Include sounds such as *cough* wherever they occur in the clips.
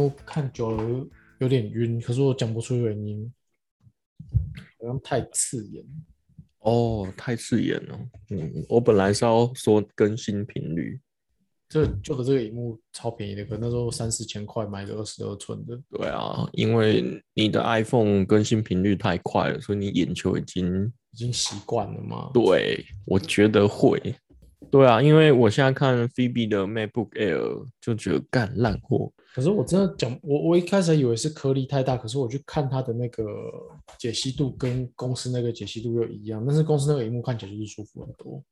幕看久了有点晕，可是我讲不出原因，好像太刺眼。哦，太刺眼了。嗯，我本来是要说更新频率，这旧的这个荧幕超便宜的，可那时候三四千块买个二十二寸的。对啊，因为你的 iPhone 更新频率太快了，所以你眼球已经已经习惯了嘛。对，我觉得会。对啊，因为我现在看 Phoebe 的 MacBook Air 就觉得干烂货。可是我真的讲，我我一开始以为是颗粒太大，可是我去看它的那个解析度跟公司那个解析度又一样，但是公司那个荧幕看起来就是舒服很多。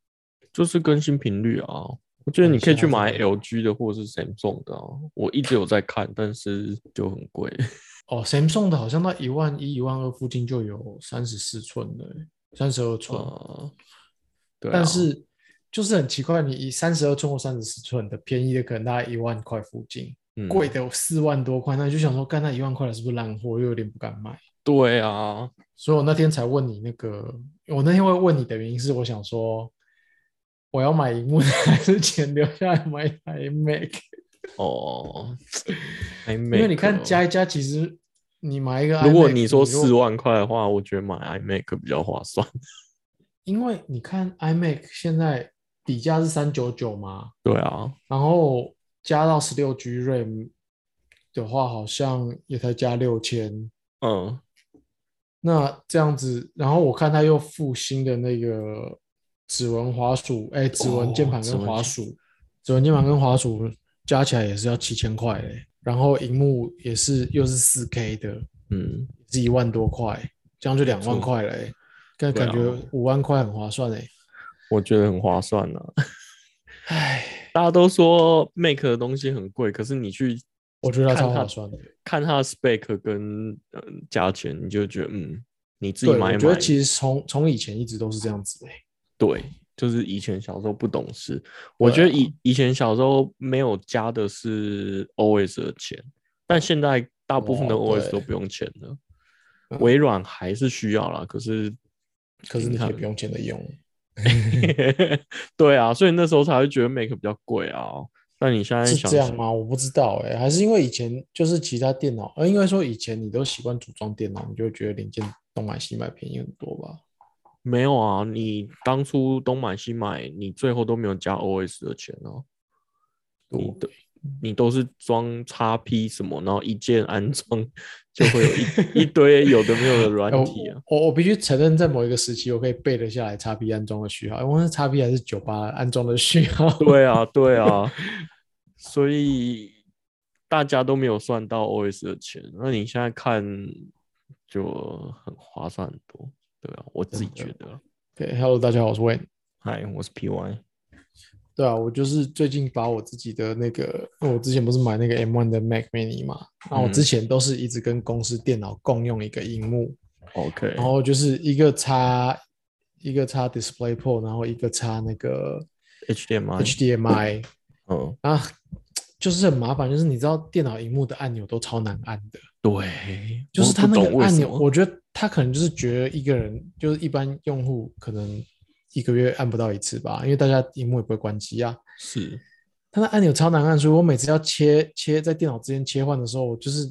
就是更新频率啊，我觉得你可以去买 LG 的或者是 Samsung 的啊。我一直有在看，但是就很贵。*laughs* 哦，Samsung 的好像到一万一、一万二附近就有三十四寸的，三十二寸。对，但是。就是很奇怪，你以三十二寸或三十四寸的便宜的，可能大概一万块附近，贵的四万多块，那你就想说，干那一万块的是不是烂货？又有点不敢买。对啊，所以我那天才问你那个，我那天会问你的原因是，我想说，我要买荧幕还是钱留下来买台 Mac？哦，因为你看加一加，其实你买一个，如果你说四万块的话，我觉得买 iMac 比较划算。因为你看 iMac 现在。底价是三九九嘛？对啊，然后加到十六 G RAM 的话，好像也才加六千。嗯，那这样子，然后我看他又附新的那个指纹滑鼠，哎，指纹键盘跟滑鼠，指纹键盘跟滑鼠加起来也是要七千块嘞。然后荧幕也是又是四 K 的，嗯，是一万多块，这样就两万块嘞。但感觉五万块很划算哎。我觉得很划算呢，唉，大家都说 Make 的东西很贵，可是你去，我觉得超划算的，看它的 spec 跟嗯价钱，你就觉得嗯，你自己买买。我觉得其实从从以前一直都是这样子诶，对，就是以前小时候不懂事，我觉得以以前小时候没有加的是 OS 的钱，但现在大部分的 OS 都不用钱了，微软还是需要啦，可是可是你可以不用钱的用。*laughs* 对啊，所以那时候才会觉得 Make 比较贵啊。那你现在是这样吗？我不知道哎，还是因为以前就是其他电脑，呃，应该说以前你都习惯组装电脑，你就会觉得零件东买西买便宜很多吧？没有啊，你当初东买西买，你最后都没有加 OS 的钱哦。对。你都是装叉 P 什么，然后一键安装就会有一一堆有的没有的软体啊。我我必须承认，在某一个时期，我可以背得下来叉 P 安装的序号，因为叉 P 还是九八安装的序号。对啊，*laughs* 对啊，所以大家都没有算到 OS 的钱。那你现在看就很划算很多，对啊，我自己觉得。OK，Hello，大家好，我是 Wayne，嗨，我是 PY。对啊，我就是最近把我自己的那个，我之前不是买那个 M1 的 Mac Mini 嘛，然后我之前都是一直跟公司电脑共用一个荧幕，OK，然后就是一个插一个插 DisplayPort，然后一个插那个 HDMI，HDMI，嗯，啊，就是很麻烦，就是你知道电脑荧幕的按钮都超难按的，对，就是它那个按钮，我觉得他可能就是觉得一个人就是一般用户可能。一个月按不到一次吧，因为大家荧幕也不会关机啊。是，它的按钮超难按，所以我每次要切切在电脑之间切换的时候，我就是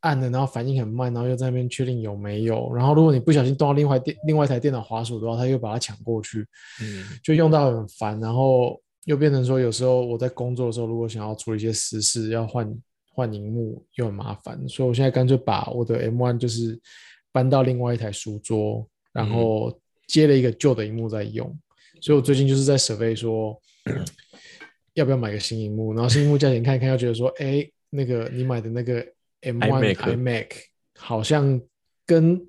按的，然后反应很慢，然后又在那边确定有没有。然后如果你不小心动到另外电另外一台电脑滑鼠的话，它又把它抢过去，嗯，就用到很烦。然后又变成说，有时候我在工作的时候，如果想要处理一些私事，要换换荧幕又很麻烦，所以我现在干脆把我的 M1 就是搬到另外一台书桌，然后。接了一个旧的荧幕在用，所以我最近就是在设备说 *clears throat* 要不要买个新荧幕，然后新荧幕价钱看一看，又觉得说，哎，那个你买的那个 M1 iMac 好像跟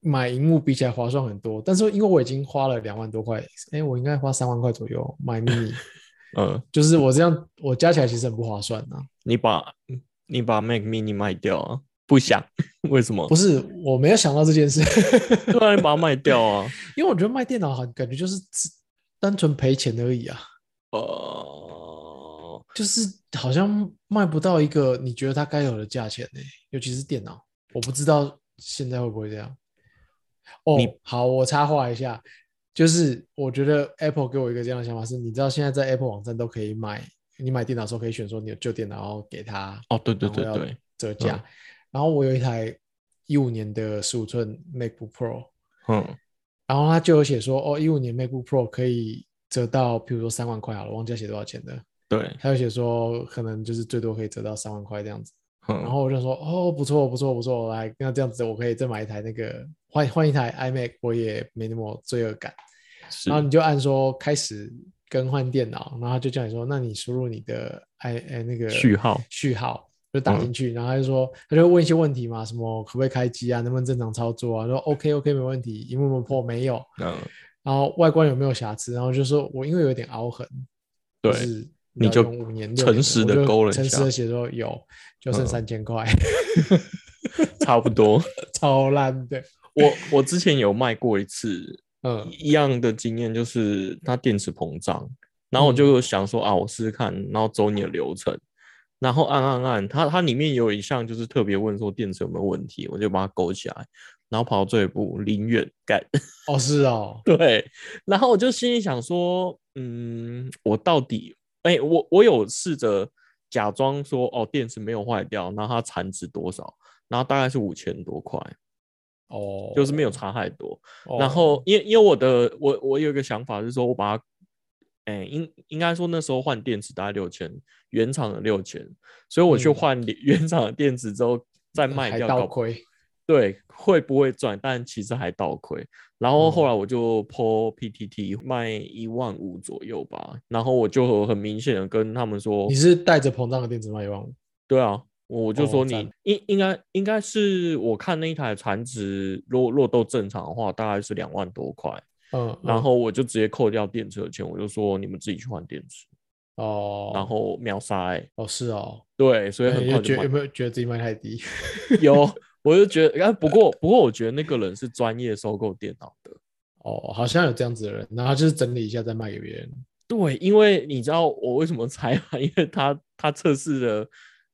买荧幕比起来划算很多，但是因为我已经花了两万多块，哎，我应该花三万块左右买 mini，*laughs* 嗯，就是我这样我加起来其实很不划算啊。你把你把 Mac mini 卖掉啊？不想，*laughs* 为什么？不是，我没有想到这件事。*laughs* 突然把它卖掉啊？因为我觉得卖电脑好，感觉就是单纯赔钱而已啊。呃，就是好像卖不到一个你觉得它该有的价钱呢。尤其是电脑，我不知道现在会不会这样。哦，好，我插话一下，就是我觉得 Apple 给我一个这样的想法是，你知道现在在 Apple 网站都可以买你买电脑的时候可以选说你有旧电脑，然后给他哦，对对对对，折价。然后我有一台一五年的十五寸 MacBook Pro，嗯，然后他就有写说，哦，一五年 MacBook Pro 可以折到，譬如说三万块好了，忘记写多少钱的。对，他就写说，可能就是最多可以折到三万块这样子。然嗯，后我就说，哦，不错不错不错，来，那这样子我可以再买一台那个换换一台 iMac，我也没那么罪恶感。然后你就按说开始更换电脑，然后他就叫你说，那你输入你的 i 哎那个序号序号就打嗯进去，然后他就说他就会问一些问题嘛，什么可不可以开机啊，能不能正常操作啊？说 OK OK 没问题，有没有破没有，嗯，然后外观有没有瑕疵，然后就说我因为有点凹痕，对就是你就五年诚实的勾了一下诚实的写说有，就剩嗯三千块，*laughs* 差不多。超烂的，我我之前有卖过一次，嗯一样的经验就是它电池膨胀，然后我嗯就想说啊，我试试看，然后走你的流程，然后按按按，它它里面有一项就是特别问说电池有没有问题，我就把它勾起来，然后跑到最后一步零元干，*laughs* 哦是哦，对，然后我就心里想说，嗯，我到底，哎、我我有试着假装说哦电池没有坏掉，然后它残值多少，然后大概是五千多块，哦就是没有差太多。哦然后因为因为我的我我有一个想法是说，我把它，哎、应应该说那时候换电池大概六千，原厂的六千，所以我去嗯换原 *laughs* 原厂的电池之后再卖掉，倒亏，对，会不会赚？但其实还倒亏。然后后嗯来我就 po PTT 卖一万五左右吧，然后我就很明显的跟他们说你，是带着膨胀的电池卖一万五，对啊，我就说你哦应应该应该是我看那一台残值，若若都正常的话，大概是两万多块。嗯，嗯然后我就直接扣掉电池的钱，我就说你们自己去换电池，哦，然后秒杀、欸，哦是哦，对，所以哎很快就卖有。没有觉得自己卖太低？有，*laughs* 我就觉得，哎，不过不过我觉得那个人是专业收购电脑的，哦，好像有这样子的人，然后就是整理一下再卖给别人。对，因为你知道我为什么猜吗？*laughs* 因为他他测试的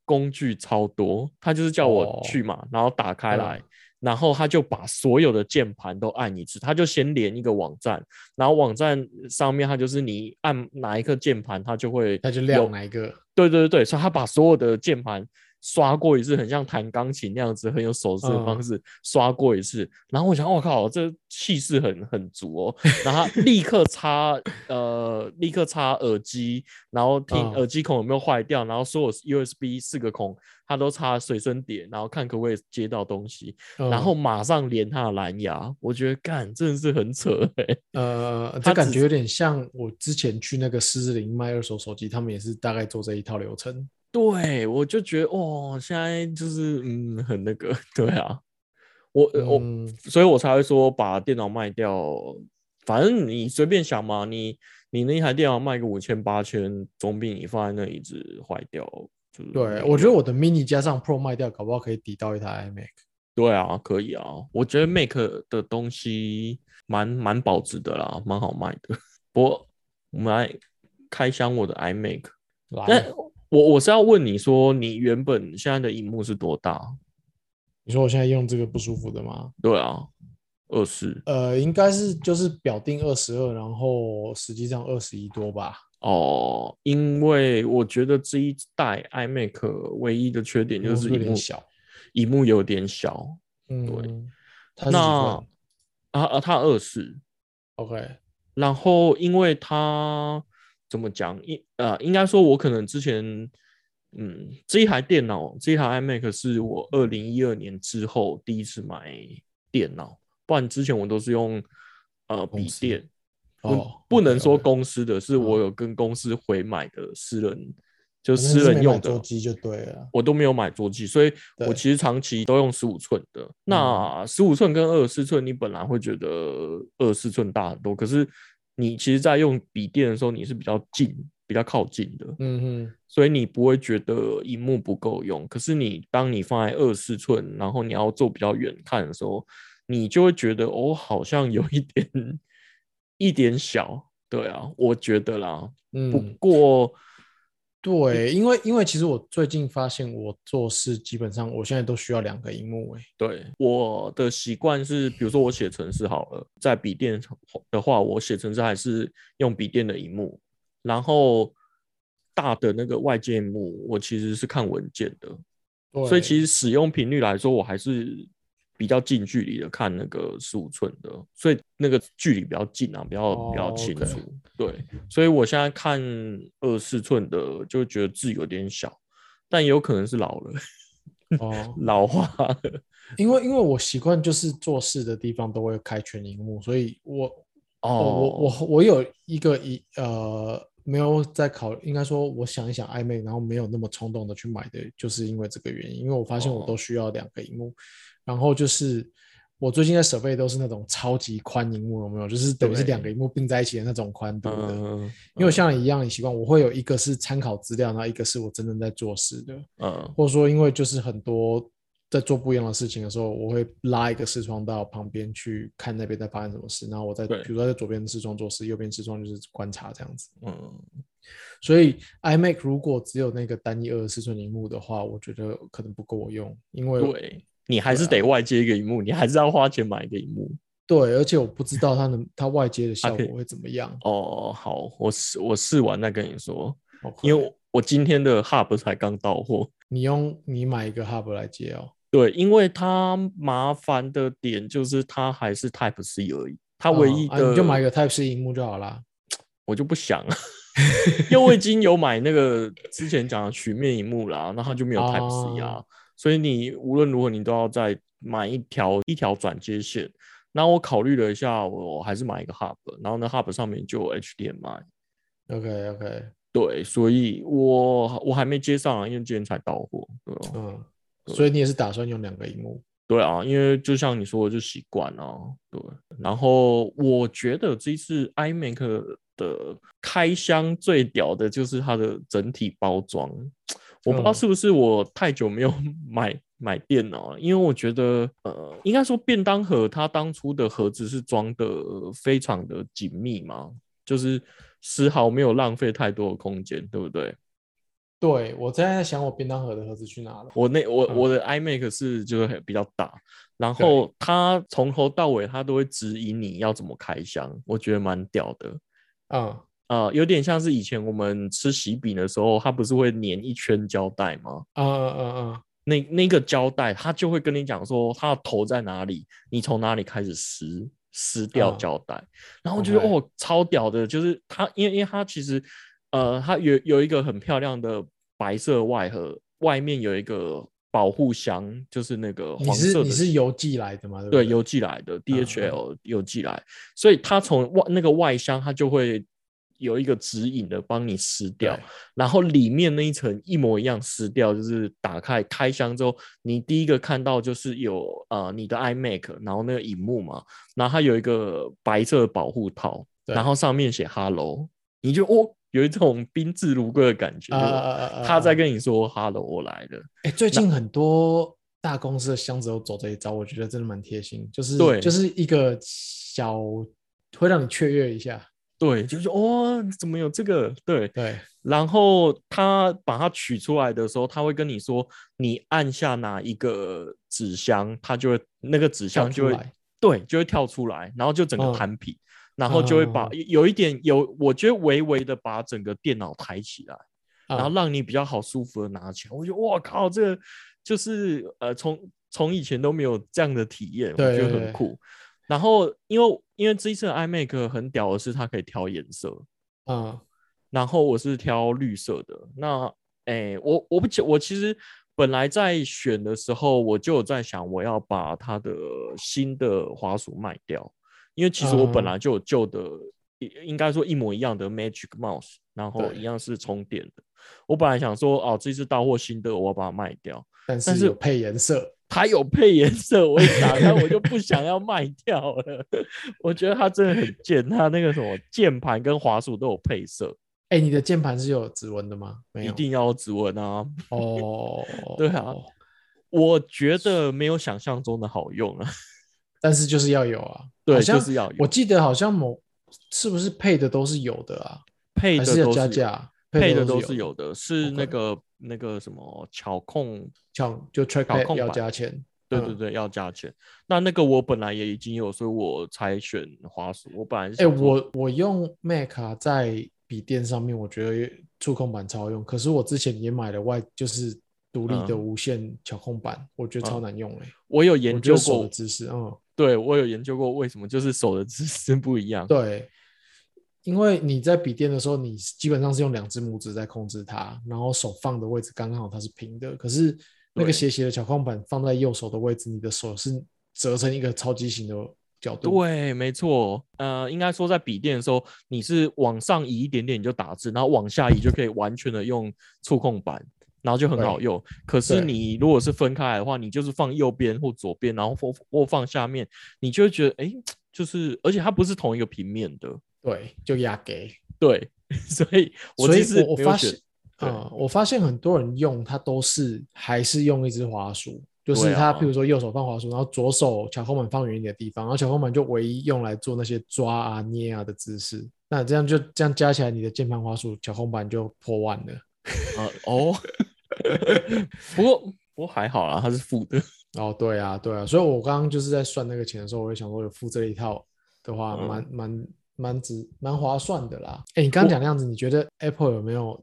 工具超多，他就是叫我哦去嘛，然后打开来，嗯然后他就把所有的键盘都按一次，他就先连一个网站，然后网站上面他就是你按哪一个键盘，它就会他就有亮哪一个？对对对，所以他把所有的键盘刷过一次，很像弹钢琴那样子，很有手势的方嗯式、刷过一次。然后我想，我靠，这气势很很足哦。然后他立刻插呃，立刻插耳机，然后听嗯耳机孔有没有坏掉，然后所有 USB 四个孔他都插随身碟，然后看可不可以接到东西，然嗯后马上连他的蓝牙。我觉得干真的是很扯哎、*laughs* 呃，他感觉有点像我之前去那个狮子林卖二手手机，他们也是大概做这一套流程。对，我就觉得哦，现在就是嗯，很那个，*laughs* 对啊，我、我，嗯所以我才会说把电脑卖掉，反正你随便想嘛，你你那一台电脑卖个五千八千，总比你放在那里一直坏掉，就对，我觉得我的 mini 加上 Pro 卖掉，搞不好可以抵到一台 iMac。对啊，可以啊，我觉得 Make 的东西蛮蛮保值的啦，蛮好卖的。不过我们来开箱我的 iMac。那来，我我是要问你说，你原本现在的荧幕是多大？你说我现在用这个不舒服的吗？对啊，二十呃，应该是就是表定二十二，然后实际上二十一多吧。哦，因为我觉得这一代 iMac 唯一的缺点就是屏幕小，屏幕有点小。嗯，它是几那啊啊，它二十，？OK，然后因为它怎么讲？应呃，应该说，我可能之前，嗯，这一台电脑，这一台 iMac 是我二零一二年之后第一次买电脑，不然之前我都是用呃笔电。不哦不能说公司的，是我嗯有跟公司回买的私人，就私人用的，桌机就对了。我都没有买桌机，所以我其实长期都用十五寸的。那十五寸跟二十四寸，你本来会觉得二十四寸大很多，可是你其实在用笔电的时候，你是比较近、比较靠近的，嗯哼，所以你不会觉得荧幕不够用。可是你当你放在二十四寸，然后你要坐比较远看的时候，你就会觉得哦，好像有一点一点小。对啊，我觉得啦。嗯不嗯，过对，因为因为其实我最近发现，我做事基本上我现在都需要两个荧幕，哎，对我的习惯是，比如说我写程式好了，在笔电的话，我写程式还是用笔电的荧幕，然后大的那个外界幕，我其实是看文件的，对所以其实使用频率来说，我还是比较近距离的看那个十五寸的，所以那个距离比较近啊，比较比较清楚。对，所以我现在看二四寸的，就觉得字有点小，但也有可能是老了，哦，*laughs* 老化了。因为因为我习惯就是做事的地方都会开全荧幕，所以我我哦，我我我有一个一呃没有在考，应该说我想一想暧昧，然后没有那么冲动的去买的，就是因为这个原因，因为我发现我哦都需要两个荧幕，然后就是我最近在设备都是那种超级宽荧幕，有没有？就是等于是对两个荧幕并在一起的那种宽度的。嗯，因为像你一样你习惯，我会有一个是参考资料，然后一个是我真正在做事的，嗯或者说因为就是很多在做不一样的事情的时候，我会拉一个视窗到旁边去看那边在发生什么事，然后我在对比如说在左边视窗做事，右边视窗就是观察这样子。嗯，所以 iMac 如果只有那个单一二十四寸荧幕的话，我觉得可能不够我用，因为对，你还是得外接一个荧幕，你还是要花钱买一个荧幕。对，而且我不知道它能它外接的效果会怎么样。哦，好，我试我试完再跟你说因为我我今天的 Hub 才刚到货。你用你买一个 Hub 来接哦。对，因为它麻烦的点就是它还是 Type C 而已，它唯一的、哦啊、你就买一个 Type C 荧幕就好啦。我就不想了，*laughs* 因为我已经有买那个之前讲的曲面荧幕啦，那它就没有 Type C 啊，哦所以你无论如何你都要再买一条一条转接线。那我考虑了一下，我还是买一个 Hub，然后呢 Hub 上面就有 HDMI。OK OK，对，所以我我还没接上啊，因为今天才到货，嗯，所以你也是打算用两个荧幕？对啊，因为就像你说的，就习惯啊。对，然后我觉得这一次 iMac 的开箱最屌的就是它的整体包装，我不知道嗯是不是我太久没有 *laughs* 买买电脑了，因为我觉得呃，应该说便当盒它当初的盒子是装的非常的紧密嘛，就是丝毫没有浪费太多的空间，对不对？对，我现在在想我便当盒的盒子去哪了。我那我嗯我的 iMac 是就是比较大，然后它从头到尾它都会指引你要怎么开箱，我觉得蛮屌的。嗯，呃，有点像是以前我们吃喜饼的时候，它不是会粘一圈胶带吗？嗯嗯嗯。嗯，那那个胶带，它就会跟你讲说它的头在哪里，你从哪里开始撕撕掉嗯。胶带，然后就是哦超屌的，就是它，因为因为它其实呃它有有一个很漂亮的白色外盒，外面有一个保护箱，就是那个色的是你是邮寄来的吗？对邮寄来的嗯 DHL 邮寄来，所以它从外那个外箱它就会有一个指引的帮你撕掉，然后里面那一层一模一样撕掉，就是打开开箱之后，你第一个看到就是有呃你的 iMac，然后那个荧幕嘛，然后它有一个白色的保护套，然后上面写 Hello，你就哦有一种宾至如归的感觉！他在啊跟你说 “hello，我来了哎，最近很多大公司的箱子都走这一招，我觉得真的蛮贴心，就是对就是一个小会让你雀跃一下。”，对，就是哦，怎么有这个？对，对，然后他把它取出来的时候，他会跟你说，你按下哪一个纸箱，它就会那个纸箱就会对，就会跳出来，然后就整个嗯摊平，然后就会把、嗯有一点有，我觉得微微的把整个电脑抬起来。然后啊让你比较好舒服的拿起来。我觉得哇靠，这个就是呃，从从以前都没有这样的体验，我觉得很酷。然后因为因为这一次的 iMac 很屌的是它可以挑颜色，嗯然后我是挑绿色的。那哎，我我不我其实本来在选的时候，我就有在想我要把它的新的滑鼠卖掉，因为其实我本嗯来就有旧的。应应该说一模一样的 Magic Mouse，然后一样是充电的。我本来想说，哦，这次到货新的，我要把它卖掉。但但是是有配颜色。它有配颜色，我一打开我就不想要卖掉了。*laughs* 我觉得它真的很贱，它那个什么键盘跟滑鼠都有配色，哎，你的键盘是有指纹的吗？没有。一定要有指纹啊。哦，*laughs* 对啊我觉得没有想象中的好用啊。*laughs* 但是就是要有啊。对就是要有我记得好像某是不是配的都是有的啊？配的都是有加价？配的都是有的，是那个那个什么巧控巧就 trackpad 要加钱。嗯对对对，要加钱。那那个我本来也已经有，所以我才选滑鼠。我本来是哎、我我用 Mac 啊，在笔电上面，我觉得触控板超好用，可是我之前也买了外就是独立的嗯无线巧控板，我觉得超难用哎、我有研究我觉得手的过，姿势，嗯，对我有研究过为什么就是手的姿势不一样。对，因为你在笔电的时候，你基本上是用两只拇指在控制它，然后手放的位置刚刚好它是平的。可是那个斜斜的小控板放在右手的位置，你的手是折成一个超级形的角度。对，没错，呃，应该说在笔电的时候，你是往上移一点点你就打字，然后往下移就可以完全的用触控板，然后就很好用。可是你如果是分开来的话，你就是放右边或左边，然后或或放下面，你就会觉得，哎，就是，而且它不是同一个平面的，对，就压给。对，*laughs* 所以我所以其实我我发现啊、我发现很多人用它都是还是用一只滑鼠，就是他，譬如说右手放滑鼠，然后左手巧控板放远一点的地方，然后巧控板就唯一用来做那些抓啊、捏啊的姿势。那这样就这样加起来，你的键盘、滑鼠、巧控板就破万了。呃，*laughs* 哦，*laughs* 不过不过还好啦，它是负的，哦，对啊，对啊，所以我刚刚就是在算那个钱的时候，我也想说有付这一套的话，嗯蛮蛮蛮值蛮划算的啦。哎，你刚刚讲那样子，你觉得 Apple 有没有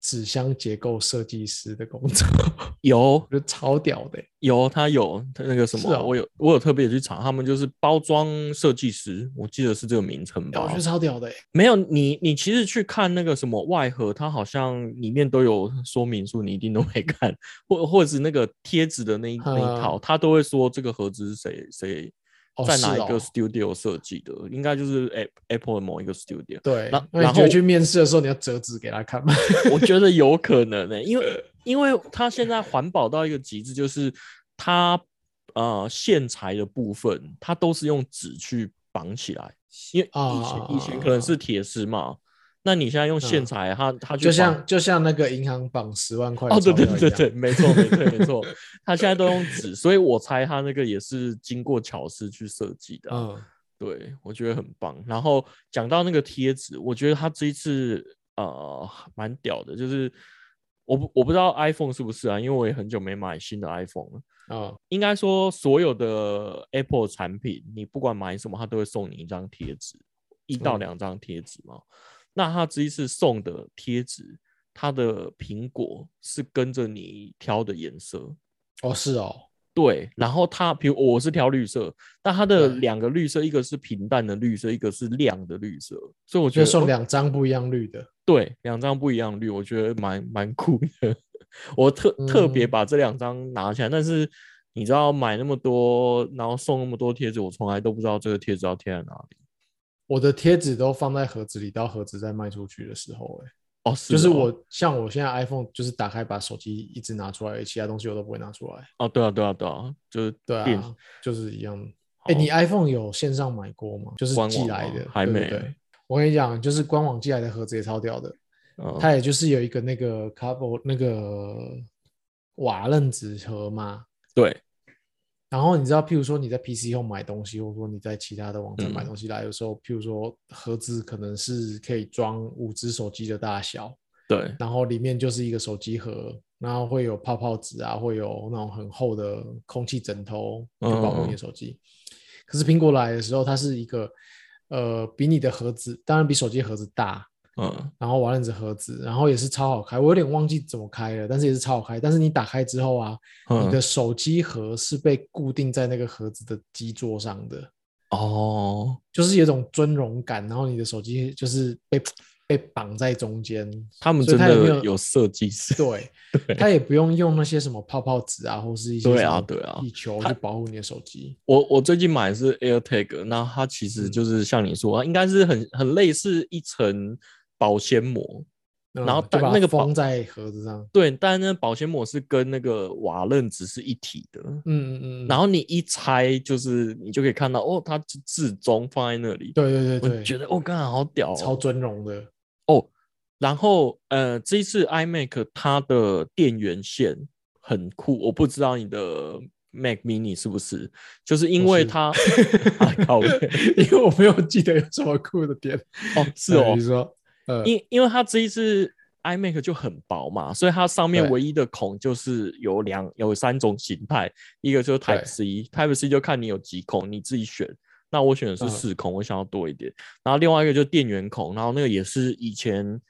纸箱结构设计师的工作？*laughs* 有我觉得超屌的欸。有，他有他那个什么，是哦我有我有特别去查，他们就是包装设计师，我记得是这个名称吧哎我觉？得超屌的欸。没有你，你其实去看那个什么外盒，它好像里面都有说明书，你一定都没看，或或者是那个贴纸的那一那一套，它都会说这个盒子是谁谁在哪一个哦 studio 设计的，应该就是 App- Apple 的某一个 studio。对，然后觉得去面试的时候你要折纸给他看吗？*laughs* 我觉得有可能呢、因为 *laughs* 因为它现在环保到一个极致，就是它呃线材的部分，它都是用纸去绑起来，因为以前、以前可能是铁丝嘛，那你现在用线嗯材，它它去就像就像那个银行绑十万块哦，对对对对，没错没错没 *laughs* 错，它现在都用纸，所以我猜它那个也是经过巧思去设计的啊、嗯，对，我觉得很棒。然后讲到那个贴纸，我觉得他这一次呃蛮屌的，就是我不我不知道 iPhone 是不是啊，因为我也很久没买新的 iPhone 了。啊，应该说所有的 Apple 产品，你不管买什么，它都会送你一张贴纸，一到嗯两张贴纸嘛。那他这一次送的贴纸，它的苹果是跟着你挑的颜色，哦是哦，对，然后它，比如我是挑绿色，但它的两个绿色，一个是平淡的绿色，一个是亮的绿色，所以我觉得送两张不一样绿的。对两张不一样绿，我觉得蛮蛮酷的。我特特别嗯把这两张拿起来，但是你知道买那么多，然后送那么多贴纸，我从来都不知道这个贴纸要贴在哪里。我的贴纸都放在盒子里，到盒子再卖出去的时候、欸，哦，是就是哦我像我现在 iPhone 就是打开把手机一直拿出来，其他东西我都不会拿出来。哦，对啊，对啊，对啊，就是电对啊，就是一样。哎、你 iPhone 有线上买过吗？就是寄来的，吗还没。我跟你讲，就是官网寄来的盒子也超屌的，嗯它也就是有一个那个 couple 那个瓦楞纸盒嘛。对，然后你知道，譬如说你在 PC 后买东西，或者说你在其他的网站买嗯。东西来的时候，譬如说盒子可能是可以装五只手机的大小，对，然后里面就是一个手机盒，然后会有泡泡纸啊，会有那种很厚的空气枕头，就保护你的手机。可是苹果来的时候，它是一个呃比你的盒子，当然比手机盒子大，嗯，然后瓦楞纸盒子，然后也是超好开，我有点忘记怎么开了，但是也是超好开。但是你打开之后啊，嗯你的手机盒是被固定在那个盒子的基座上的，哦，就是有一种尊荣感，然后你的手机就是被被绑在中间。他们真的有设计师，对，*laughs* 对它也不用用那些什么泡泡纸啊，或是一些对啊对啊气球去保护你的手机。我我最近买的是 AirTag，那它其实嗯就是像你说，应该是很很类似一层保鲜膜，嗯然后把那个保封在盒子上。对，但那保鲜膜是跟那个瓦楞纸是一体的，嗯嗯嗯，然后你一拆就是你就可以看到哦，它是字中放在那里，对对对我对，觉得哦，刚才好屌、哦，超尊荣的。哦。然后呃，这一次 iMac 它的电源线很酷，我不知道你的 Mac Mini 是不是，就是因为它 *laughs* 啊 *laughs* 因为我没有记得有这么酷的点。哦是哦。你，说，呃，因因为它这一次 iMac 就很薄嘛，所以它上面唯一的孔就是有两有三种形态，一个就是 Type C，Type C 就看你有几孔，你自己选。那我选的是嗯。四孔，我想要多一点。然后另外一个就是电源孔，然后那个也是以前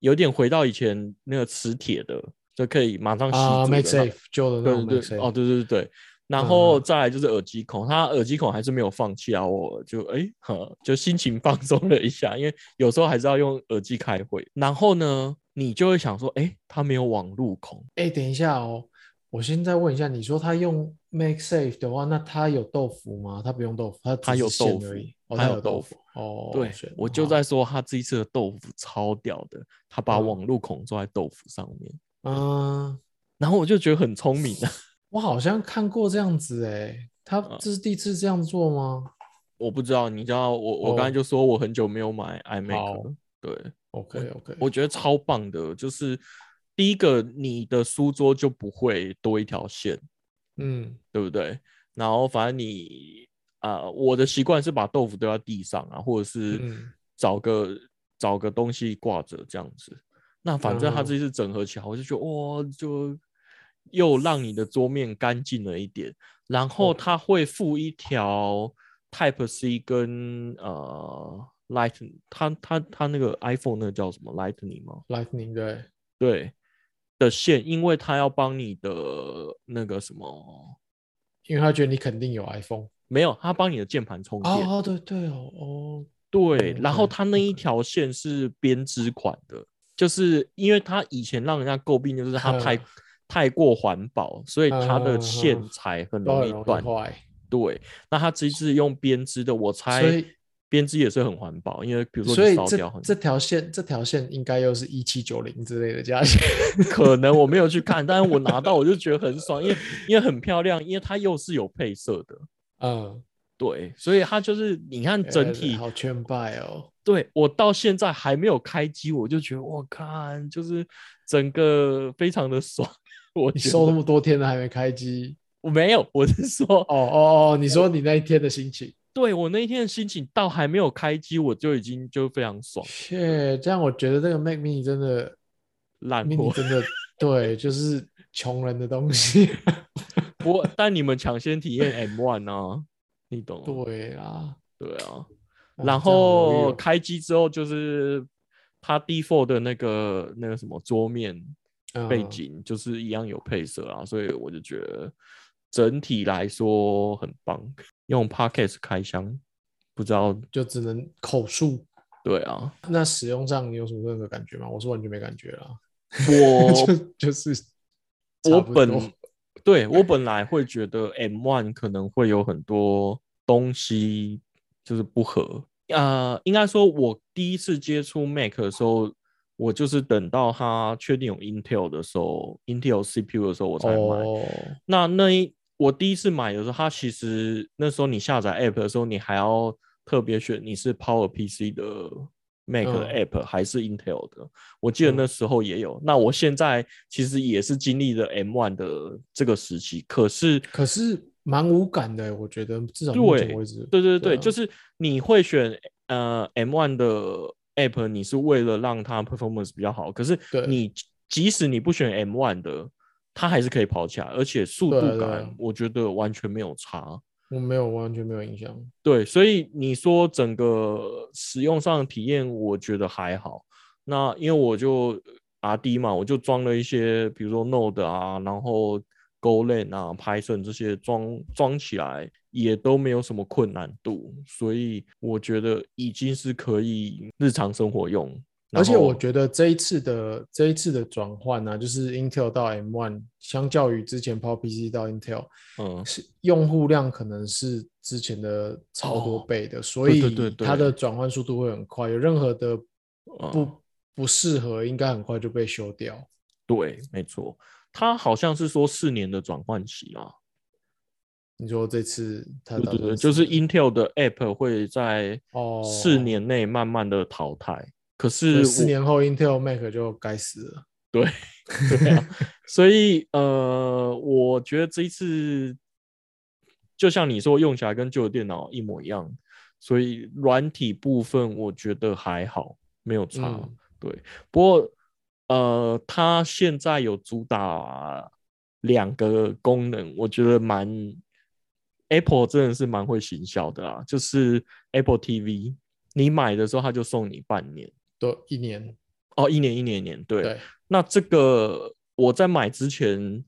有点回到以前那个磁铁的，就可以马上吸啊住的那，MagSafe 旧的那种对对 MagSafe，对，哦，对对对，然嗯后再来就是耳机孔，他耳机孔还是没有放弃啊，我就哎，呵就心情 *laughs* 放松了一下，因为有时候还是要用耳机开会。然后呢，你就会想说，哎，他没有网路孔，哎，等一下哦，我现在问一下，你说他用 MakeSafe 的话，那他有豆腐吗？他不用豆腐，他他有豆腐他有豆腐。哦，对我就在说，他这一次的豆腐超屌的，他把嗯网路孔做在豆腐上面，嗯，然后我就觉得很聪明啊。我好像看过这样子哎，他嗯这是第一次这样做吗我不知道，你知道我我刚才哦就说我很久没有买 iMac 对，？OK OK，我觉得超棒的，就是第一个，你的书桌就不会多一条线，嗯对不对？然后反正你啊、我的习惯是把豆腐丢在地上啊，或者是嗯找个、找个东西挂着这样子。那反正它嗯这次整合起来，我就觉得哇，就又让你的桌面干净了一点。然后哦它会附一条 Type C 跟呃 Lightning，它它它那个 iPhone 那个叫什么 Lightning 吗？，Lightning 对，对的线，因为它要帮你的那个什么，因为他觉得你肯定有 iPhone。没有，它帮你的键盘充电。哦哦对对哦哦，对，然后它那一条线是编织款的，就是因为它以前让人家诟病就是它太嗯太过环保，所以它的线嗯材很容易断。坏。对，那它这次用编织的，我猜以编织也是很环保，因为比如说所以这你烧掉很这条线这条线应该又是一七九零之类的价钱。可能我没有去看，但是我拿到我就觉得很爽，因为因为很漂亮，因为它又是有配色的，嗯，对，所以它就是你看整呃体，好劝败哦。对我到现在还没有开机，我就觉得我看就是整个非常的爽。*laughs* 我你收那么多天了还没开机？我没有，我是说，哦哦哦，你说你那一天的心情？对我那一天的心情到还没有开机，我就已经就非常爽，切，这样我觉得这个 Mac Mini 真的烂货。真的 *laughs* 对，就是穷人的东西。不过，但你们抢先体验 M One 啊，你懂吗？对啊，对啊。啊然后开机之后，就是它 default 的那个那个什么桌面背嗯景，就是一样有配色啊，所以我就觉得整体来说很棒。用 Pocket 开箱，不知道就只能口述。对啊，那使用上你有什么任何感觉吗？我是完全没感觉啦，*laughs* 我就就是我本对我本来会觉得 M One 可能会有很多东西就是不合，呃，应该说我第一次接触 Mac 的时候，我就是等到它确定有 Intel 的时候，Intel CPU 的时候我才买。哦，那那一我第一次买的时候，它其实那时候你下载 App 的时候，你还要特别选你是 Power PC 的 Mac 的嗯 App、还是 Intel 的。我记得那时候也有。那我现在其实也是经历了 M1 的这个时期，可是可是蛮无感的，我觉得至少目前对为止，对对对，对啊就是你会选呃 M1 的 App，你是为了让它 performance 比较好，可是你即使你不选 M1 的，它还是可以跑起来，而且速度感啊我觉得完全没有差。我没有完全没有影响。对，所以你说整个使用上的体验，我觉得还好。那因为我就 R D 嘛，我就装了一些，比如说 Node 啊，然后 Golang 啊、Python 这些装装起来也都没有什么困难度，所以我觉得已经是可以日常生活用。而且我得觉得这一次的这一次的转换呢，就是 Intel 到 M1，相较于之前 Power PC 到 Intel，嗯，是用户量可能是之前的超多哦倍的，所以它的对转换速度会很快，有任何的嗯不不适合，应该很快就被修掉。对，没错，它好像是说四年的转换期啊。你说这次它对对对，就是是 Intel 的 App 会在哦四年内慢慢的淘汰。可是四年后 Intel Mac 就该死了。对 *laughs* 对啊，所以呃，我觉得这一次就像你说，用起来跟旧的电脑一模一样，所以软体部分我觉得还好，没有差。嗯对，不过呃，它现在有主打两个功能，我觉得蛮 Apple 真的是蛮会行销的啦，就是 Apple TV，你买的时候它就送你半年。对一年哦，一年一年一年，对。对，那这个我在买之前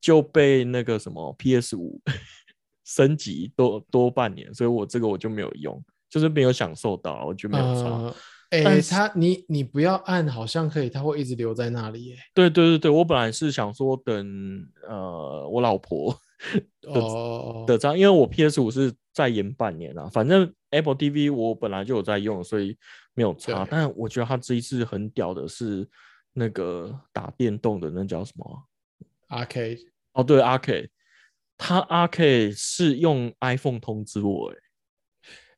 就被那个什么 PS 五 *laughs* 升级多多半年，所以我这个我就没有用，就是没有享受到，我就没有差。呃，哎、他你你不要按，好像可以，他会一直留在那里耶。对对对对，我本来是想说等呃我老婆的哦，的账，因为我 PS 五是再延半年啊，反正 Apple TV 我本来就有在用，所以没有差。对但我觉得他这一次很屌的是那个打电动的那叫什么啊？，Arcade，哦，对，Arcade，它 Arcade 是用 iPhone 通知我、欸，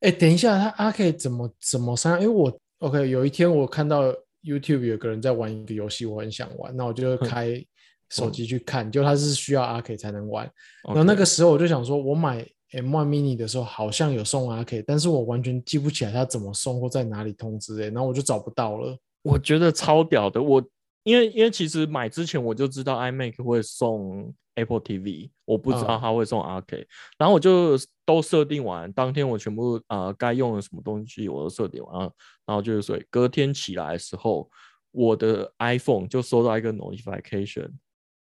哎，等一下，他 Arcade 怎么怎么删？因为我 OK，有一天我看到 YouTube 有个人在玩一个游戏，我很想玩，那我就开手机去看，就它是需要 Arcade 才能玩。然后那个时候我就想说，我买 M1 mini 的时候好像有送 Arcade，但是我完全记不起来它怎么送或在哪里通知哎，然后我就找不到了。我觉得超屌的。我因为因为其实买之前我就知道 iMac 会送 Apple TV，我不知道嗯。它会送 Arcade，、然后我就都设定完，当天我全部啊该用的什么东西我都设定完了，然后就是所以隔天起来的时候，我的 iPhone 就收到一个 notification，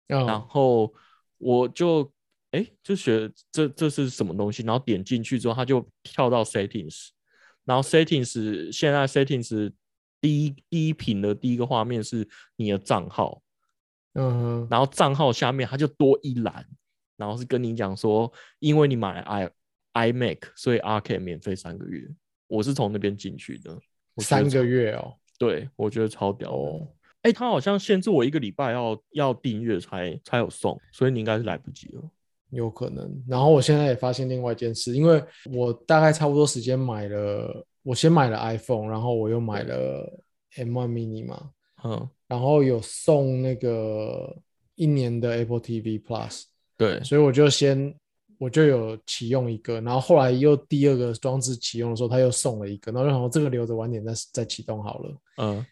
然嗯，后我就哎就觉得这这是什么东西，然后点进去之后，它就跳到 settings，然后 settings 现在 settings 第一第一屏的第一个画面是你的账号，嗯哼，然后账号下面它就多一栏，然后是跟你讲说，因为你买了 i iMac，所以 Arcade 免费三个月。我是从那边进去的，三个，月哦。对我觉得超屌。哦，哎、他好像限制我一个礼拜要要订阅才才有送，所以你应该是来不及了。有可能。然后我现在也发现另外一件事，因为我大概差不多时间买了，我先买了 iPhone，然后我又买了 M1 mini 嘛，嗯，然后有送那个一年的 Apple TV Plus，对，所以我就先我就有启用一个，然后后来又第二个装置启用的时候，他又送了一个，然后就想说这个留着晚点再再启动好了。嗯，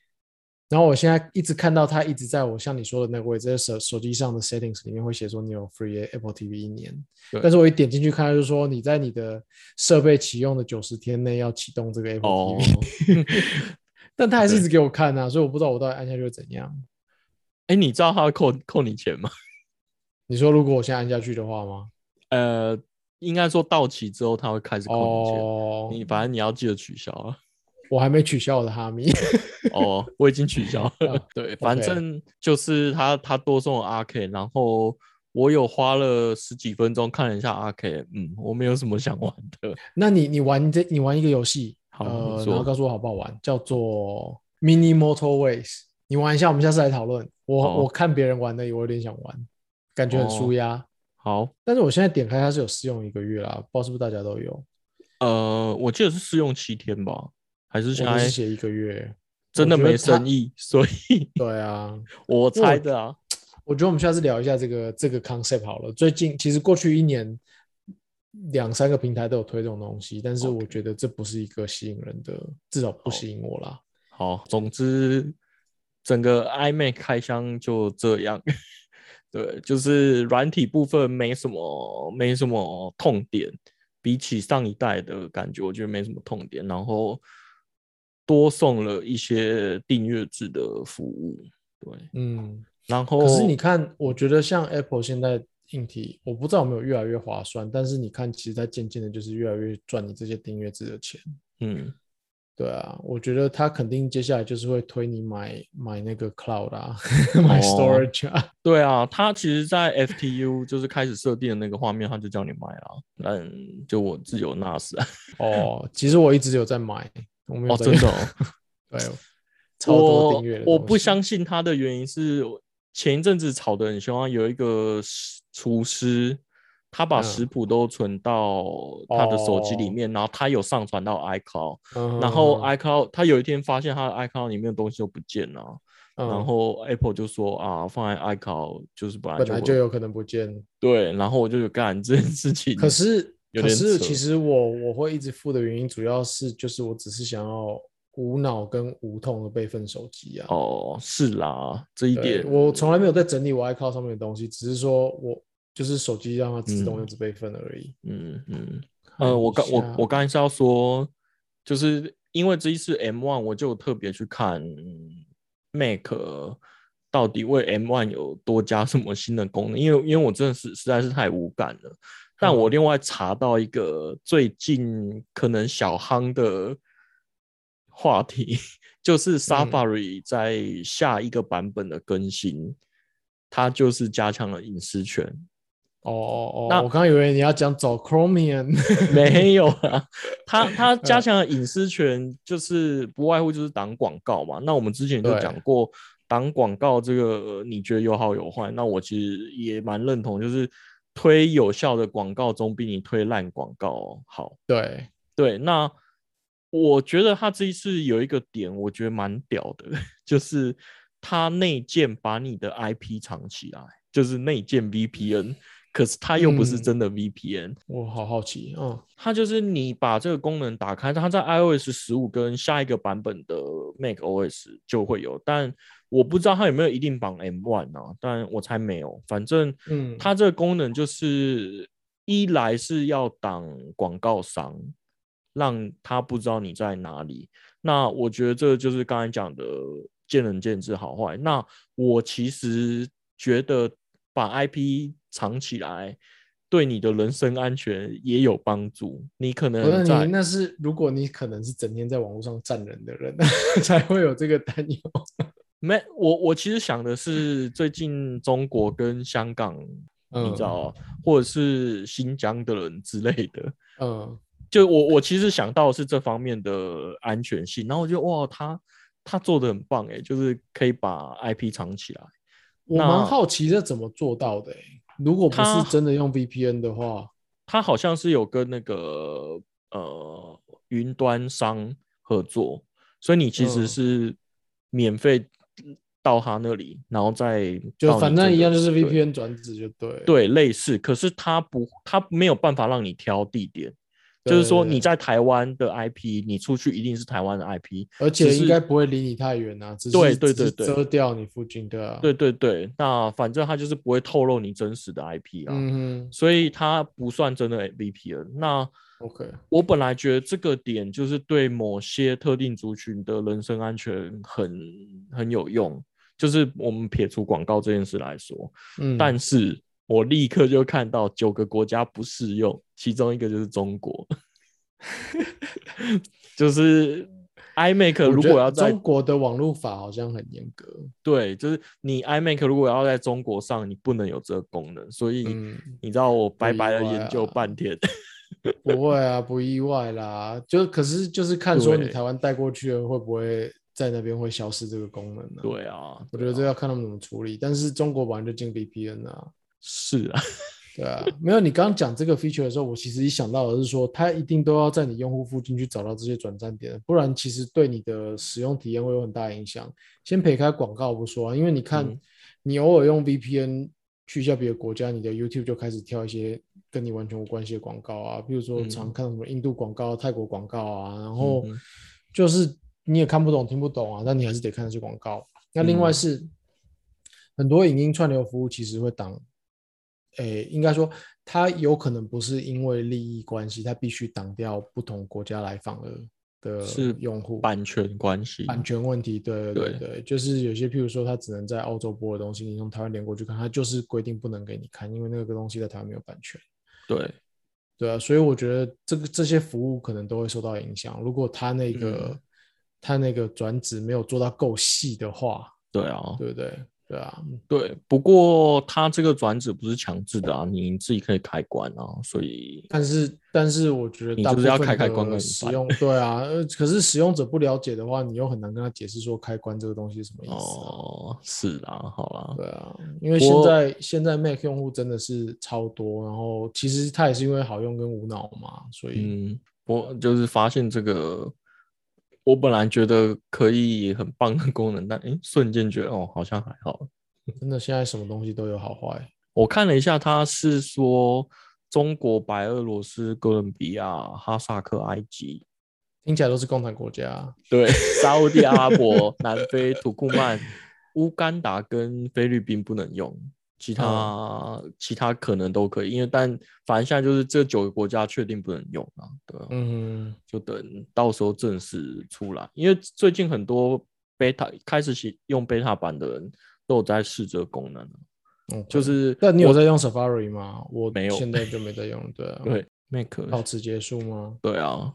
然后我现在一直看到它一直在我像你说的那个位置，在手手机上的 settings 里面会写说你有 free Apple TV 一年，但是我一点进去看，就是说你在你的设备启用的九十天内要启动这个 Apple 哦 TV，、*laughs* 但他还是一直给我看啊，所以我不知道我到底按下去会怎样。哎、你知道他会扣扣你钱吗？*laughs* 你说如果我现在按下去的话吗？呃，应该说到期之后他会开始扣你钱，哦，你反正你要记得取消啊。我还没取消我的哈密。哦，我已经取消了。啊对，反正就是他他多送了 RK，然后我有花了十几分钟看了一下 RK，嗯，我没有什么想玩的。那你你玩这你玩一个游戏，好然后告诉我好不好玩，叫做 Mini Motorways。你玩一下，我们下次来讨论。我、好我看别人玩的，我有点想玩，感觉很舒哦压。好，但是我现在点开它是有试用一个月啦，不知道是不是大家都有。呃，我记得是试用七天吧，还是我现在写一个月。真的没生意，*laughs* 所以对啊，我猜的啊。我觉得我们下次聊一下这个这个 concept 好了。最近其实过去一年两三个平台都有推这种东西，但是我觉得这不是一个吸引人的，至少不吸引我啦。好，总之整个 iMac 开箱就这样。*laughs* 对，就是软体部分没什么没什么痛点，比起上一代的感觉，我觉得没什么痛点。然后多送了一些订阅制的服务，对。嗯，然后可是你看，我觉得像 Apple 现在硬体，我不知道有没有越来越划算，但是你看，其实它渐渐的就是越来越赚你这些订阅制的钱。嗯，对啊，我觉得它肯定接下来就是会推你买买那个 Cloud 啊，*laughs* 买哦 Storage 啊。对啊，它其实，在 FTU 就是开始设定的那个画面，它就叫你买了。嗯，就我自有 NAS 啊。哦，其实我一直有在买，我没有哦，在用真的、哦。*laughs* 对，*laughs* 超多我订阅我不相信他的原因是前一阵子炒得很凶啊，有一个厨师，他把嗯食谱都存到他的手机里哦面，然后他有上传到 iCloud，、嗯然后嗯 iCloud 他有一天发现他的 iCloud 里面的东西都不见了，嗯然后 Apple 就说啊，放在 iCloud 就是本来本就会来就有可能不见。对，然后我就有干这件事情，可是可是其实我我会一直付的原因，主要是就是我只是想要无脑跟无痛的备份手机啊。哦是啦，这一，点我从来没有在整理我 iCloud 上面的东西，只是说我就是手机让它自动嗯一直备份而已。嗯嗯。看呃，我刚我我刚才是要说，就是因为这一次 M one，我就特别去看 Mac 到底为 M One 有多加什么新的功能，因为因为我真的是实在是太无感了。但我另外查到一个最近可能小夯的话题，就是 Safari 在下一个版本的更新，它就是加强了隐私权。哦哦哦，那我刚刚以为你要讲走 Chromium，*laughs* 没有啊，它 *laughs* 它加强了隐私权，就是不外乎就是挡广告嘛。那我们之前就讲过，挡广告这个你觉得有好有坏，那我其实也蛮认同，就是推有效的广告总比你推烂广告好。对对，那我觉得他这一次有一个点，我觉得蛮屌的，*laughs* 就是他内建把你的 IP 藏起来，就是内建 VPN。可是它又不是真的 VPN，我好好奇嗯，它就是你把这个功能打开，它在 iOS 十五跟下一个版本的 macOS 就会有，但我不知道它有没有一定绑 M1 啊，但我猜没有。反正，嗯，它这个功能就是一来是要挡广告商，让他不知道你在哪里。那我觉得这就是刚才讲的见仁见智好坏。那我其实觉得把 IP 藏起来，对你的人身安全也有帮助。你可能在那是如果你可能是整天在网络上站人的人，*laughs* 才会有这个担忧。没，我我其实想的是，最近中国跟香港，你知道，或者是新疆的人之类的，嗯，*laughs* 就我我其实想到是这方面的安全性。然后我觉得哇，他他做的很棒哎，就是可以把 IP 藏起来。我蛮好奇这怎么做到的哎。如果不是真的用 VPN 的话，他好像是有跟那个呃云端商合作，所以你其实是免费到他那里，然后再就反正一样就是 VPN 转址就对，对类似，可是他不，他没有办法让你挑地点。就是说你在台湾的 IP，你出去一定是台湾的 IP，而且应该不会离你太远啊，只是对对对遮掉你附近的。对对对，那反正他就是不会透露你真实的 IP 啊，嗯所以它不算真的 VPN。那 OK，我本来觉得这个点就是对某些特定族群的人身安全很很有用，就是我们撇除广告这件事来说，嗯，但是。我立刻就看到九个国家不适用，其中一个就是中国，*laughs* 就是 iMac 如果要在中国的网络法好像很严格，对，就是你 iMac 如果要在中国上，你不能有这个功能，所以你知道我白白的研究半天，*laughs* 不会啊，不意外啦，就可是就是看说你台湾带过去了会不会在那边会消失这个功能呢？对啊，我觉得这要看他们怎么处理，但是中国本来就进 VPN 啊。是啊，对啊，没有你刚刚讲这个 feature 的时候，我其实一想到的是说，它一定都要在你用户附近去找到这些转站点，不然其实对你的使用体验会有很大影响。先撇开广告不说啊，因为你看，你偶尔用 VPN 去一下别的国家，你的 YouTube 就开始跳一些跟你完全无关系的广告啊，比如说常看什么印度广告、泰国广告啊，然后就是你也看不懂、听不懂啊，但你还是得看那些广告。那另外是很多影音串流服务其实会挡。诶，应该说，它有可能不是因为利益关系，它必须挡掉不同国家来访的的是用户版权关系，版权问题。对对对，就是有些，譬如说，它只能在澳洲播的东西，你从台湾连过去看，它就是规定不能给你看，因为那个东西在台湾没有版权。对对啊，所以我觉得这个这些服务可能都会受到影响。如果他那个他那个转址没有做到够细的话，对啊，对不对？对啊，对，不过它这个转址不是强制的啊，你自己可以开关啊，所以，但是但是我觉得你就是要开开关关使用，对啊，呃，可是使用者不了解的话，你又很难跟他解释说开关这个东西是什么意思。哦，是啊，好啦，对啊，因为现在现在 Mac 用户真的是超多，然后其实它也是因为好用跟无脑嘛，所以，嗯，我就是发现这个。我本来觉得可以很棒的功能，但哎，瞬间觉得哦，好像还好。真的，现在什么东西都有好坏。我看了一下，他是说中国、白俄罗斯、哥伦比亚、哈萨克、埃及，听起来都是共产国家。对，沙地阿拉伯、南非、土库曼、乌干达跟菲律宾不能用。其他其他可能都可以，因为但反正现在就是这九个国家确定不能用啊，对，嗯，就等到时候正式出来，因为最近很多 beta 开始使用 beta 版的人都有在试这个功能了。嗯，就是那你有在用 Safari 吗？我没有现在就没在用。对啊，*laughs* 对 Mac 到此结束吗？对啊，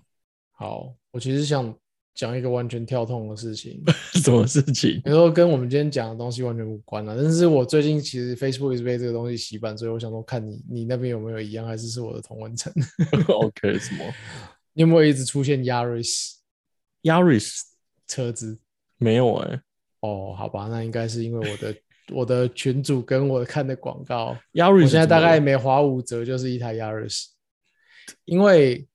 好，我其实想讲一个完全跳痛的事情，*laughs* 什么事情？你说跟我们今天讲的东西完全无关了。但是我最近其实 Facebook 一直被这个东西洗版，所以我想说，看你你那边有没有一样，还是是我的同文层？*laughs* OK 什么你有没有一直出现 Yaris Yaris 车子？没有哎、哦，好吧，那应该是因为我的我的群主跟我看的广告，Yaris 我现在大概每划五折就是一台 Yaris，因为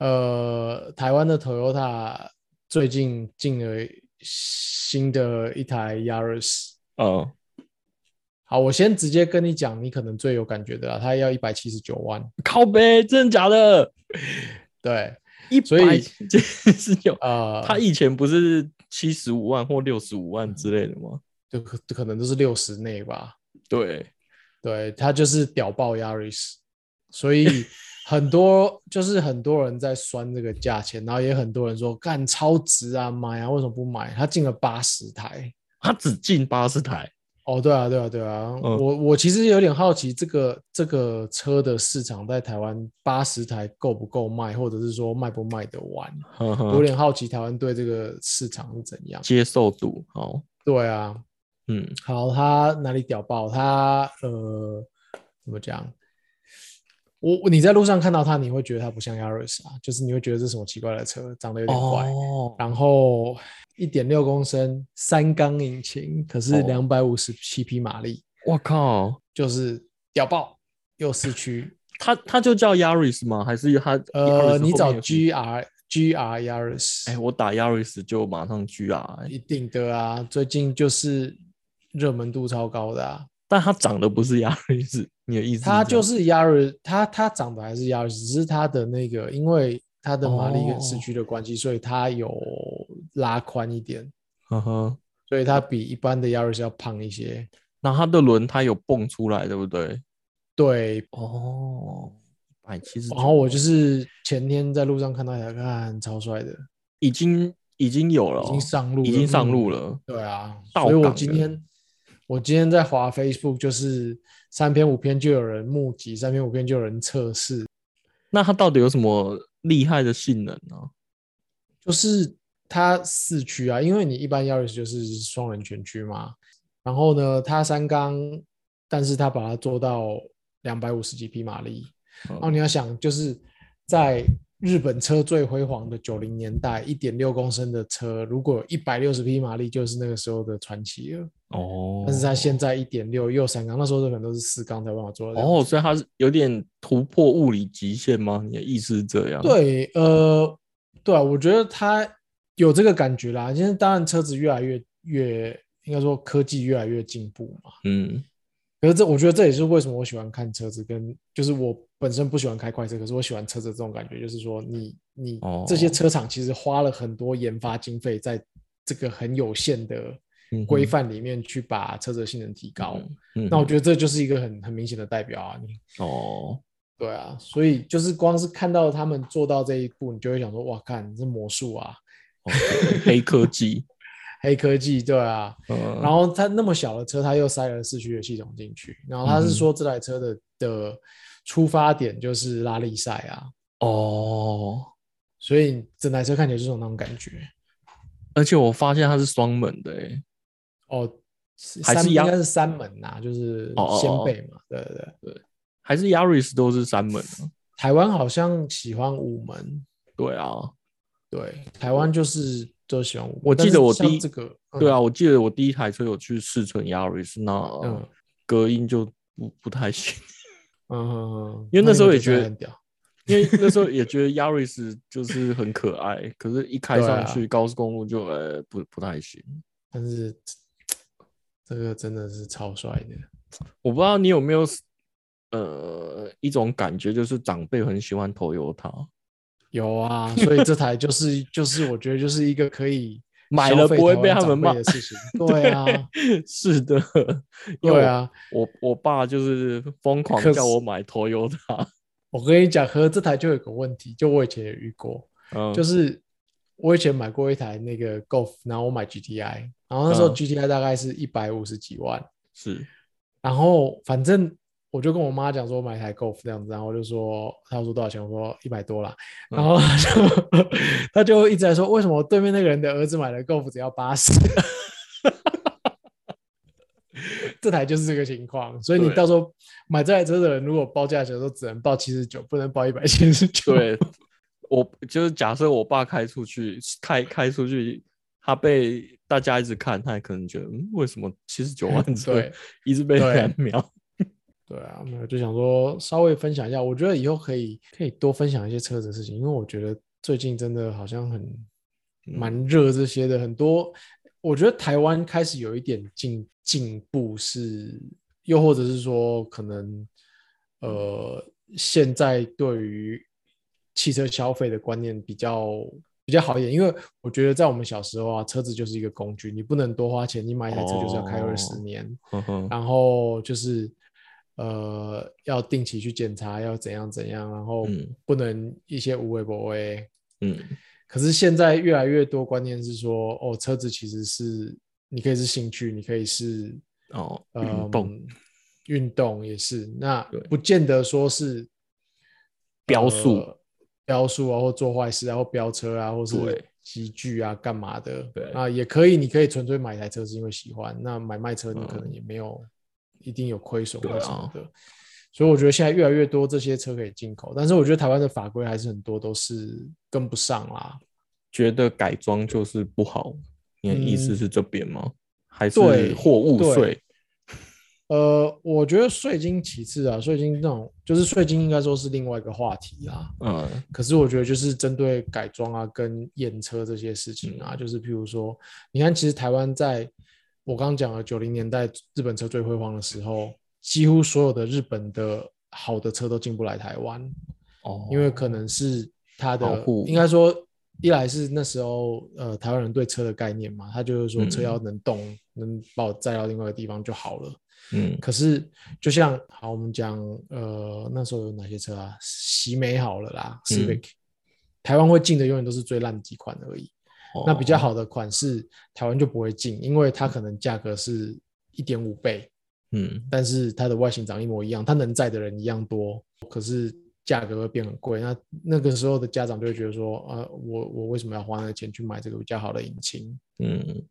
呃，台湾的 Toyota 最近进了新的一台 Yaris。嗯好，我先直接跟你讲，你可能最有感觉的啦，它要一百七十九万，靠背，真的假的？对，一所以百七十九，呃，它以前不是七十五万或六十五万之类的吗？就可可能都是六十内吧，对，对，它就是屌爆 Yaris，所以很多就是很多人在酸这个价钱，然后也很多人说干超值啊，买啊，为什么不买？他进了八十台。他只进八十台，哦，对啊，对啊，对啊，嗯我我其实有点好奇，这个这个车的市场在台湾八十台够不够卖，或者是说卖不卖得完？有呵，点好奇台湾对这个市场是怎样。接受度好，对啊，嗯好，他哪里屌爆？他呃，怎么讲？我你在路上看到它，你会觉得它不像 Yaris 啊，就是你会觉得这是什么奇怪的车，长得有点怪。哦，然后一点六公升三缸引擎，可是哦两百五十七匹马力，我靠，就是屌爆又四驱。它它就叫 Yaris 吗？还是它呃，你找 GR GR Yaris，哎，我打 Yaris 就马上 GR，哎一定的啊，最近就是热门度超高的啊。但它长得不是 Yaris，你的意思？它就是 Yaris，它它长得还是 Yaris，只是它的那个因为它的马力跟四驱的关系，所以它有拉宽一点，呵呵，所以它比一般的 Yaris 要胖一些。那它的轮胎有蹦出来，对不对？对，哦，百七十，然后我就是前天在路上看到一台，看超帅的，已经已经有了哦，已经上路了，已经上路嗯了。对啊，所以我今天我今天在滑 Facebook，就是三篇五篇就有人募集，三篇五篇就有人测试，那它到底有什么厉害的性能呢？就是它四驱啊，因为你一般 Yaris 就是双人全驱嘛，然后呢，它三缸，但是它把它做到两百五十几匹马力，然后嗯你要想，就是在日本车最辉煌的九零年代，一点六公升的车，如果有一百六十匹马力，就是那个时候的传奇了。哦，但是它现在一点六又三缸，那时候可能都是四缸才有办法做到。哦，所以它是有点突破物理极限吗？你的意思是这样？，对，呃，对啊，我觉得它有这个感觉啦。现在当然车子越来越越，应该说科技越来越进步嘛。嗯，可是这我觉得这也是为什么我喜欢看车子，跟就是我本身不喜欢开快车，可是我喜欢车子这种感觉，就是说你你哦这些车厂其实花了很多研发经费在这个很有限的规范里面去把车子的性能提高。嗯那我觉得这就是一个很很明显的代表啊，你哦，对啊，所以就是光是看到他们做到这一步，你就会想说，哇，看这魔术啊，哦黑科技，*laughs* 黑科技，对啊。嗯，然后它那么小的车，它又塞了四驱的系统进去，然后他是说这台车的的出发点就是拉力赛啊，哦，所以整台车看起来就是有那种感觉。而且我发现它是双门的，哎，哦，三还是应该是三门呐、就是哦哦哦掀背嘛，对对对。还是 Yaris 都是三门啊？台湾好像喜欢五门，对啊，对，台湾就是都喜欢五门。我记得我第一像这个，对啊，我记得我第一台车有去试乘 Yaris，那嗯隔音就不不太行，嗯，因为那时候也觉得。因为那时候也觉得 Yaris 就是很可爱，可是一开上去高速公路就呃不不太行。但是这个真的是超帅的。我不知道你有没有呃一种感觉，就是长辈很喜欢 Toyota，有啊，所以这台就是 *laughs* 就是我觉得就是一个可以买了不会被他们骂的事情。*laughs* 对啊，是的，*laughs* 因为对啊，我，我我爸就是疯狂叫我买 Toyota，我跟你讲，和这台就有个问题，就我以前也遇过，嗯，就是是我以前买过一台那个 Golf，然后我买 GTI，然后那时候嗯。GTI 大概是一百五十几万，是，然后反正我就跟我妈讲说我买台 Golf 这样子，然后我就说她说多少钱，我说一百多啦，然后她就她就一直在说为什么对面那个人的儿子买的 Golf 只要八十。*laughs* 这台就是这个情况，所以你到时候买这台车的人，如果报价的时候只能报七十九，不能报一百七十九。对，我就是假设我爸开出去，开开出去，他被大家一直看，他也可能觉得，嗯，为什么七十九万 *laughs* 车对一直被对人瞄？*laughs* 对啊，没有就想说稍微分享一下，我觉得以后可以可以多分享一些车子的事情，因为我觉得最近真的好像很蛮热这些的，很多我觉得台湾开始有一点进进步是，又或者是说可能呃现在对于汽车消费的观念比较比较好一点，因为我觉得在我们小时候啊，车子就是一个工具，你不能多花钱，你买一台车就是要开二十哦年。然后就是呃要定期去检查，要怎样怎样，然后嗯不能一些无为不为。嗯，可是现在越来越多观念是说，哦，车子其实是你可以是兴趣，你可以是哦，呃运动运动也是，那不见得说是标速呃标速啊，或做坏事啊，或飙车啊，或是对集聚啊，干嘛的？对啊，也可以，你可以纯粹买台车是因为喜欢，那买卖车你可能嗯也没有一定有亏损或什么的。所以我觉得现在越来越多这些车可以进口，但是我觉得台湾的法规还是很多都是跟不上啦。觉得改装就是不好，你的意思嗯是这边吗？还是对货物税？呃，我觉得税金其次啊，税金这种就是税金应该说是另外一个话题啦。嗯可是我觉得就是针对改装啊、跟验车这些事情嗯啊，就是譬如说，你看，其实台湾在我刚刚讲了九零年代日本车最辉煌的时候，几乎所有的日本的好的车都进不来台湾，哦，因为可能是它的应该说，一来是那时候呃台湾人对车的概念嘛，他就是说车嗯要能动，能把我载到另外一个地方就好了。嗯可是就像好，我们讲呃那时候有哪些车啊？喜美好了啦，Civic，、台湾会进的永远都是最烂的几款而已。那比较哦好的款式，台湾就不会进，因为它可能价格是一点五倍，嗯但是它的外形长一模一样，它能载的人一样多，可是价格会变很贵。那那个时候的家长就会觉得说，呃，我我为什么要花那个钱去买这个比较好的引擎？嗯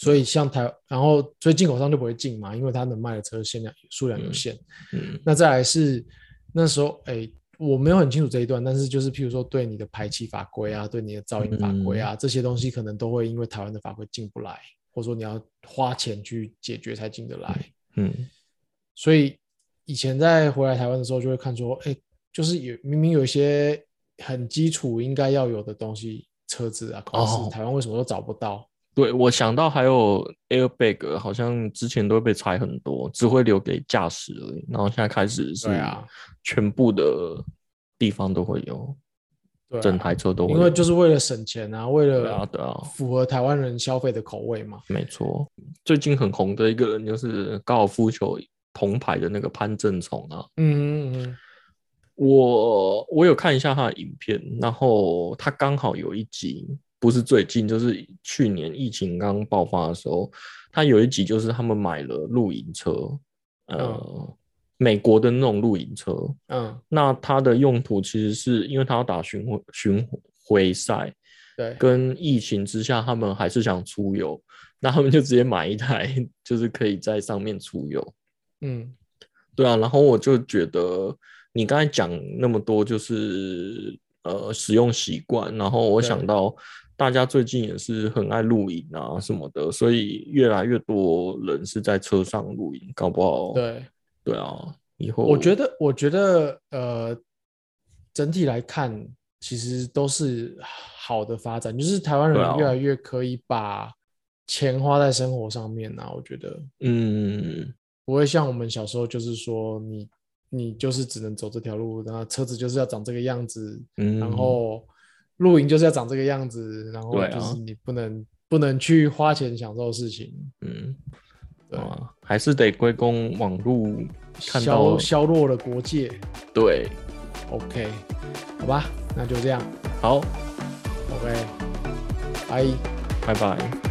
所以像台，然后所以进口商就不会进嘛，因为他能卖的车限量数量有限。嗯那再来是那时候，哎，我没有很清楚这一段，但是就是譬如说对你的排气法规啊，对你的噪音法规啊，这些东西可能都会因为台湾的法规进不来，或者说你要花钱去解决才进得来。嗯所以以前在回来台湾的时候，就会看说，哎，就是有明明有一些很基础应该要有的东西，车子啊，可哦是台湾为什么都找不到？对，我想到还有 airbag，好像之前都会被拆很多，只会留给驾驶而已。然后现在开始是啊全部的地方都会有，整台车都会有。因为就是为了省钱啊，为了符合台湾人消费的口味嘛。没错。最近很红的一个人就是高尔夫球铜牌的那个潘正崇啊，嗯嗯嗯，我我有看一下他的影片，然后他刚好有一集，不是最近，就是去年疫情刚爆发的时候，他有一集就是他们买了露营车，呃，美国的那种露营车，嗯，那它的用途其实是因为它要打巡回巡回赛，对，跟疫情之下他们还是想出游，那他们就直接买一台，就是可以在上面出游。嗯。对啊，然后我就觉得你刚才讲那么多，就是呃使用习惯，然后我想到大家最近也是很爱露营啊什么的，所以越来越多人是在车上露营，搞不好对，对啊，以后我觉得我觉得呃，整体来看，其实都是好的发展，就是台湾人越来越可以把钱花在生活上面啊，我觉得。嗯。不会像我们小时候，就是说你你就是只能走这条路，然后车子就是要长这个样子，嗯，然后露营就是要长这个样子，然后就是你不能、不能去花钱享受事情，嗯。对，啊，还是得归功网络看削弱了国界。对，OK，好吧，那就这样。好，OK，拜。拜拜。